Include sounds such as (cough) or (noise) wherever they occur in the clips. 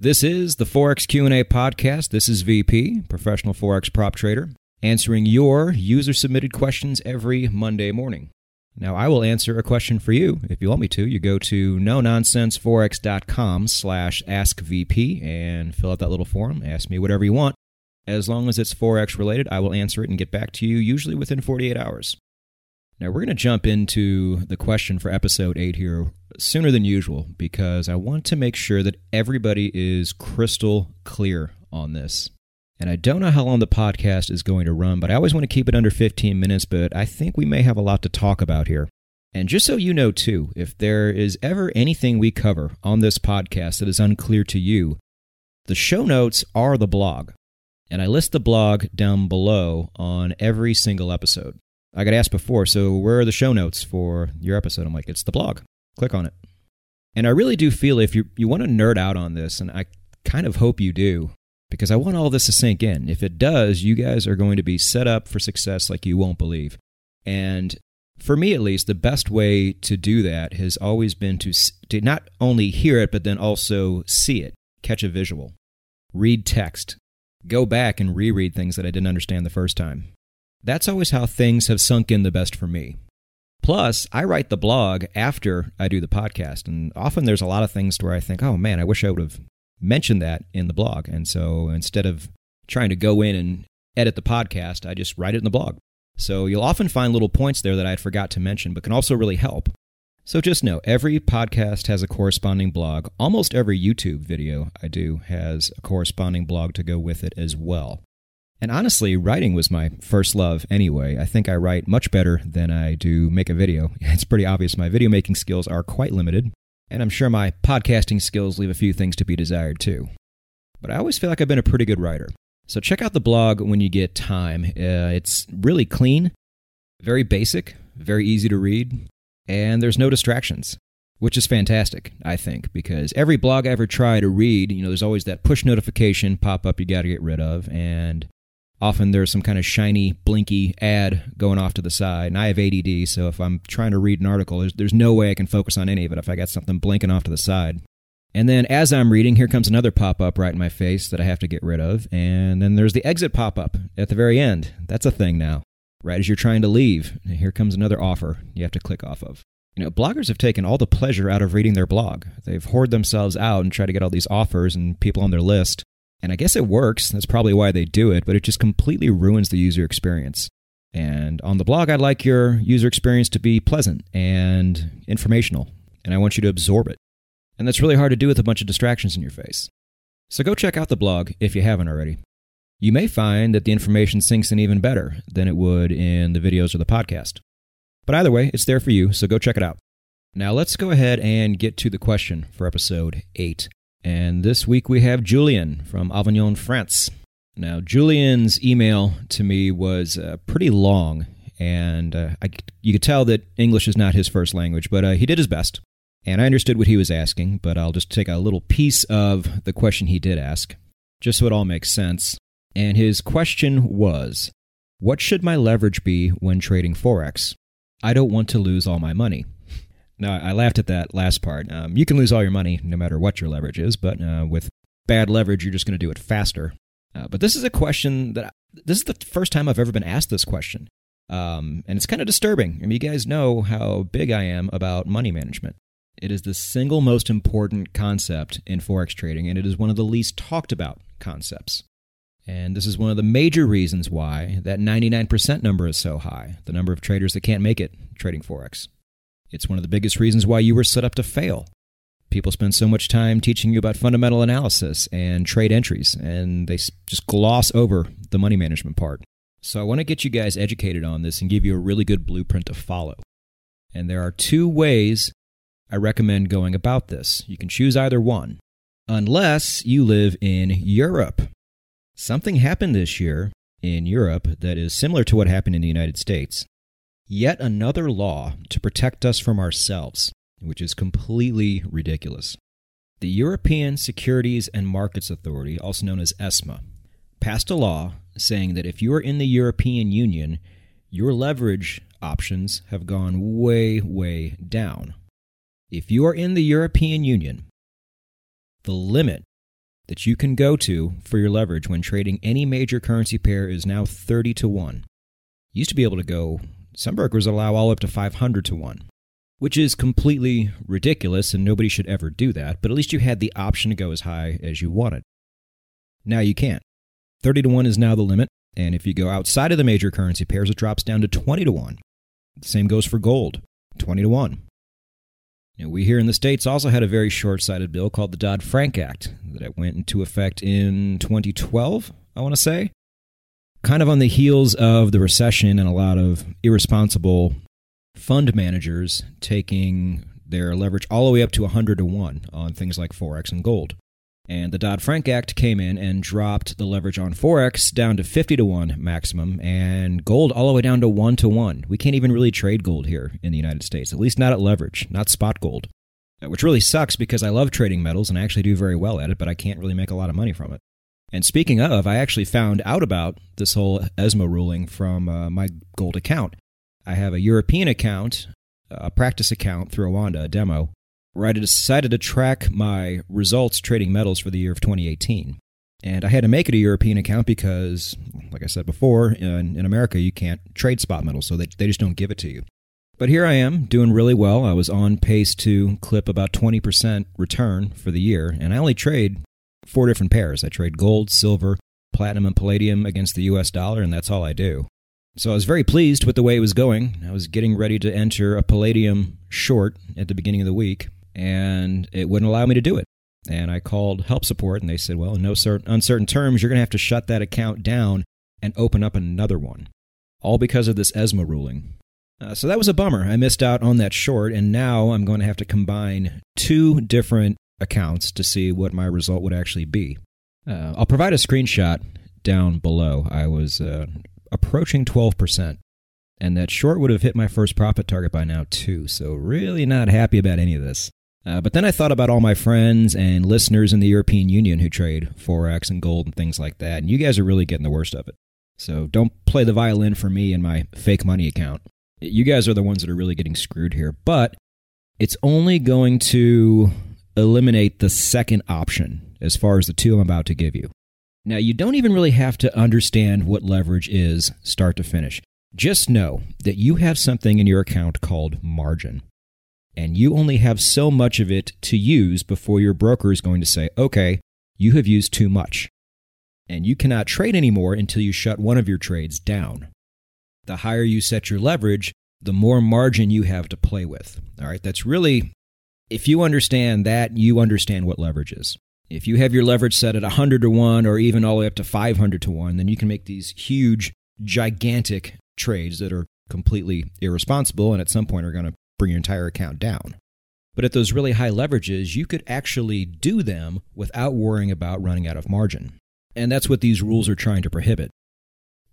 This is the Forex Q&A podcast. This is VP, professional forex prop trader, answering your user submitted questions every Monday morning. Now, I will answer a question for you if you want me to. You go to no nonsenseforex.com slash askvp and fill out that little form. Ask me whatever you want. As long as it's Forex related, I will answer it and get back to you usually within 48 hours. Now, we're going to jump into the question for episode 8 here sooner than usual because I want to make sure that everybody is crystal clear on this. And I don't know how long the podcast is going to run, but I always want to keep it under 15 minutes, but I think we may have a lot to talk about here. And just so you know, too, if there is ever anything we cover on this podcast that is unclear to you, the show notes are the blog. And I list the blog down below on every single episode. I got asked before, so where are the show notes for your episode? I'm like, it's the blog. Click on it. And I really do feel if you, you want to nerd out on this, and I kind of hope you do, because I want all this to sink in. If it does, you guys are going to be set up for success like you won't believe. And for me at least, the best way to do that has always been to, to not only hear it, but then also see it, catch a visual, read text, go back and reread things that I didn't understand the first time. That's always how things have sunk in the best for me. Plus, I write the blog after I do the podcast, and often there's a lot of things to where I think, oh man, I wish I would have mentioned that in the blog. And so instead of trying to go in and edit the podcast, I just write it in the blog. So you'll often find little points there that I had forgot to mention, but can also really help. So just know every podcast has a corresponding blog. Almost every YouTube video I do has a corresponding blog to go with it as well. And honestly, writing was my first love anyway. I think I write much better than I do make a video. (laughs) It's pretty obvious my video making skills are quite limited, and I'm sure my podcasting skills leave a few things to be desired too. But I always feel like I've been a pretty good writer. So check out the blog when you get time. Uh, it's really clean, very basic, very easy to read, and there's no distractions which is fantastic, I think, because every blog I ever try to read, you know, there's always that push notification pop up you got to get rid of, and often there's some kind of shiny, blinky ad going off to the side. And I have ADD, so if I'm trying to read an article, there's, there's no way I can focus on any of it if I got something blinking off to the side. And then as I'm reading, here comes another pop up right in my face that I have to get rid of. And then there's the exit pop up at the very end. That's a thing now. Right as you're trying to leave, here comes another offer you have to click off of. You know, bloggers have taken all the pleasure out of reading their blog. They've hoarded themselves out and tried to get all these offers and people on their list. And I guess it works. That's probably why they do it, but it just completely ruins the user experience. And on the blog, I'd like your user experience to be pleasant and informational, and I want you to absorb it. And that's really hard to do with a bunch of distractions in your face. So go check out the blog if you haven't already. You may find that the information sinks in even better than it would in the videos or the podcast. But either way, it's there for you, so go check it out. Now let's go ahead and get to the question for episode 8. And this week we have Julian from Avignon, France. Now, Julian's email to me was uh, pretty long, and uh, I, you could tell that English is not his first language, but uh, he did his best. And I understood what he was asking, but I'll just take a little piece of the question he did ask, just so it all makes sense. And his question was What should my leverage be when trading Forex? I don't want to lose all my money. Now, I laughed at that last part. Um, you can lose all your money no matter what your leverage is, but uh, with bad leverage, you're just going to do it faster. Uh, but this is a question that I, this is the first time I've ever been asked this question. Um, and it's kind of disturbing. I mean, you guys know how big I am about money management. It is the single most important concept in Forex trading, and it is one of the least talked about concepts. And this is one of the major reasons why that 99% number is so high the number of traders that can't make it trading Forex. It's one of the biggest reasons why you were set up to fail. People spend so much time teaching you about fundamental analysis and trade entries, and they just gloss over the money management part. So I want to get you guys educated on this and give you a really good blueprint to follow. And there are two ways I recommend going about this. You can choose either one, unless you live in Europe. Something happened this year in Europe that is similar to what happened in the United States yet another law to protect us from ourselves, which is completely ridiculous. The European Securities and Markets Authority, also known as ESMA, passed a law saying that if you are in the European Union, your leverage options have gone way, way down. If you are in the European Union, the limit that you can go to for your leverage when trading any major currency pair is now 30 to 1. You used to be able to go, some brokers allow all up to 500 to 1, which is completely ridiculous and nobody should ever do that, but at least you had the option to go as high as you wanted. Now you can't. 30 to 1 is now the limit, and if you go outside of the major currency pairs, it drops down to 20 to 1. The same goes for gold, 20 to 1. Now, we here in the States also had a very short sighted bill called the Dodd Frank Act that went into effect in 2012, I want to say. Kind of on the heels of the recession and a lot of irresponsible fund managers taking their leverage all the way up to 100 to 1 on things like Forex and gold. And the Dodd Frank Act came in and dropped the leverage on Forex down to 50 to 1 maximum and gold all the way down to 1 to 1. We can't even really trade gold here in the United States, at least not at leverage, not spot gold. Which really sucks because I love trading metals and I actually do very well at it, but I can't really make a lot of money from it. And speaking of, I actually found out about this whole ESMA ruling from uh, my gold account. I have a European account, a practice account through Oanda, a demo, where I decided to track my results trading metals for the year of 2018. And I had to make it a European account because, like I said before, in, in America, you can't trade spot metals, so they, they just don't give it to you. But here I am doing really well. I was on pace to clip about 20% return for the year, and I only trade four different pairs. I trade gold, silver, platinum, and palladium against the US dollar, and that's all I do. So I was very pleased with the way it was going. I was getting ready to enter a palladium short at the beginning of the week, and it wouldn't allow me to do it. And I called help support, and they said, well, in no certain, uncertain terms, you're going to have to shut that account down and open up another one. All because of this ESMA ruling. Uh, so that was a bummer. I missed out on that short, and now I'm going to have to combine two different accounts to see what my result would actually be. Uh, I'll provide a screenshot down below. I was uh, approaching 12%, and that short would have hit my first profit target by now, too. So, really not happy about any of this. Uh, but then I thought about all my friends and listeners in the European Union who trade Forex and gold and things like that, and you guys are really getting the worst of it. So don't play the violin for me and my fake money account. You guys are the ones that are really getting screwed here, but it's only going to eliminate the second option as far as the two I'm about to give you. Now, you don't even really have to understand what leverage is start to finish. Just know that you have something in your account called margin and you only have so much of it to use before your broker is going to say, okay, you have used too much. And you cannot trade anymore until you shut one of your trades down. The higher you set your leverage, the more margin you have to play with. All right, that's really, if you understand that, you understand what leverage is. If you have your leverage set at 100 to 1 or even all the way up to 500 to 1, then you can make these huge, gigantic trades that are completely irresponsible and at some point are going to bring your entire account down. But at those really high leverages, you could actually do them without worrying about running out of margin. And that's what these rules are trying to prohibit.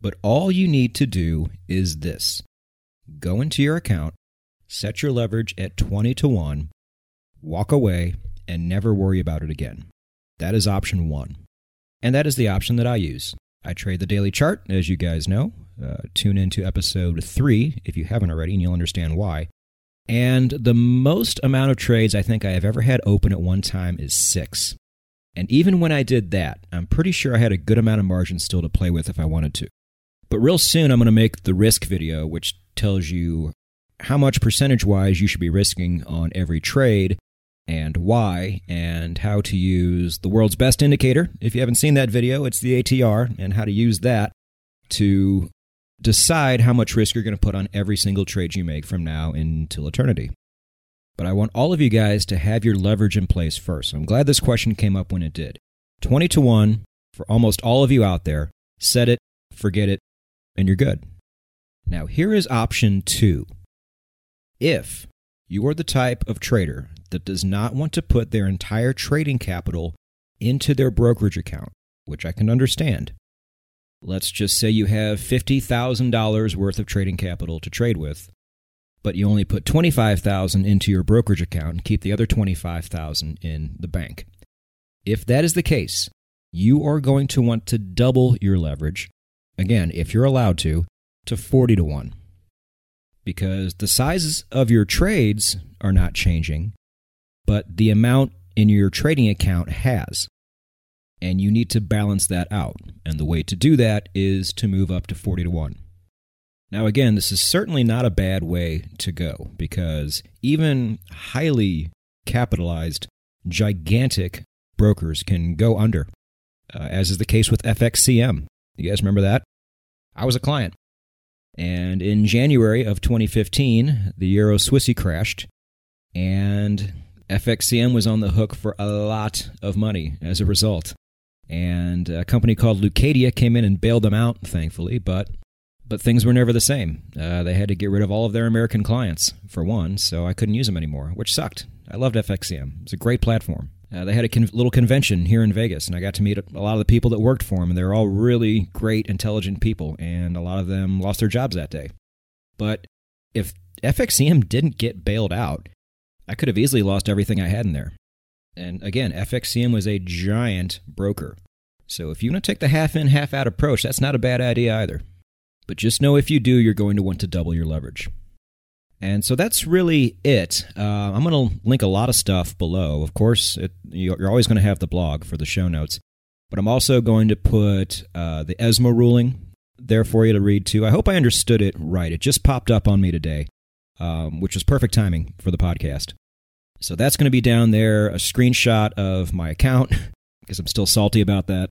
But all you need to do is this go into your account, set your leverage at 20 to 1, walk away, and never worry about it again. That is option one. And that is the option that I use. I trade the daily chart, as you guys know. Uh, tune into episode three if you haven't already, and you'll understand why. And the most amount of trades I think I have ever had open at one time is six. And even when I did that, I'm pretty sure I had a good amount of margin still to play with if I wanted to. But real soon, I'm going to make the risk video, which tells you how much percentage wise you should be risking on every trade and why, and how to use the world's best indicator. If you haven't seen that video, it's the ATR, and how to use that to decide how much risk you're going to put on every single trade you make from now until eternity. But I want all of you guys to have your leverage in place first. I'm glad this question came up when it did. 20 to 1 for almost all of you out there. Set it, forget it, and you're good. Now, here is option two. If you are the type of trader that does not want to put their entire trading capital into their brokerage account, which I can understand, Let's just say you have $50,000 worth of trading capital to trade with, but you only put 25,000 into your brokerage account and keep the other 25,000 in the bank. If that is the case, you are going to want to double your leverage, again, if you're allowed to, to 40 to 1. Because the sizes of your trades are not changing, but the amount in your trading account has. And you need to balance that out. And the way to do that is to move up to 40 to 1. Now, again, this is certainly not a bad way to go because even highly capitalized, gigantic brokers can go under, uh, as is the case with FXCM. You guys remember that? I was a client. And in January of 2015, the Euro Swissy crashed, and FXCM was on the hook for a lot of money as a result. And a company called Leucadia came in and bailed them out, thankfully, but but things were never the same. Uh, they had to get rid of all of their American clients, for one, so I couldn't use them anymore, which sucked. I loved FXCM. It was a great platform. Uh, they had a con- little convention here in Vegas, and I got to meet a lot of the people that worked for them, and they were all really great, intelligent people, and a lot of them lost their jobs that day. But if FXCM didn't get bailed out, I could have easily lost everything I had in there. And again, FXCM was a giant broker. So if you want to take the half in, half out approach, that's not a bad idea either. But just know if you do, you're going to want to double your leverage. And so that's really it. Uh, I'm going to link a lot of stuff below. Of course, it, you're always going to have the blog for the show notes. But I'm also going to put uh, the ESMA ruling there for you to read too. I hope I understood it right. It just popped up on me today, um, which was perfect timing for the podcast. So that's going to be down there, a screenshot of my account, (laughs) because I'm still salty about that.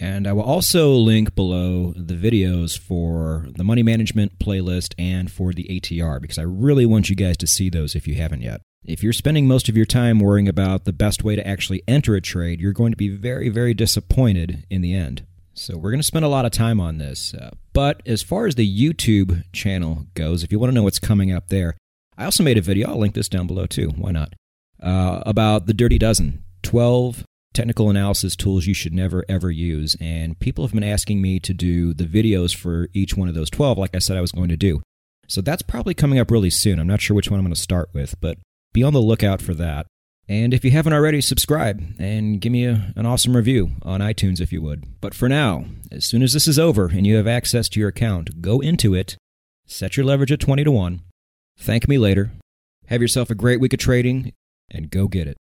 And I will also link below the videos for the money management playlist and for the ATR because I really want you guys to see those if you haven't yet. If you're spending most of your time worrying about the best way to actually enter a trade, you're going to be very, very disappointed in the end. So, we're going to spend a lot of time on this. Uh, but as far as the YouTube channel goes, if you want to know what's coming up there, I also made a video. I'll link this down below too. Why not? Uh, about the Dirty Dozen 12 technical analysis tools you should never ever use. And people have been asking me to do the videos for each one of those 12, like I said I was going to do. So that's probably coming up really soon. I'm not sure which one I'm going to start with, but be on the lookout for that. And if you haven't already, subscribe and give me a, an awesome review on iTunes if you would. But for now, as soon as this is over and you have access to your account, go into it, set your leverage at 20 to 1, thank me later, have yourself a great week of trading, and go get it.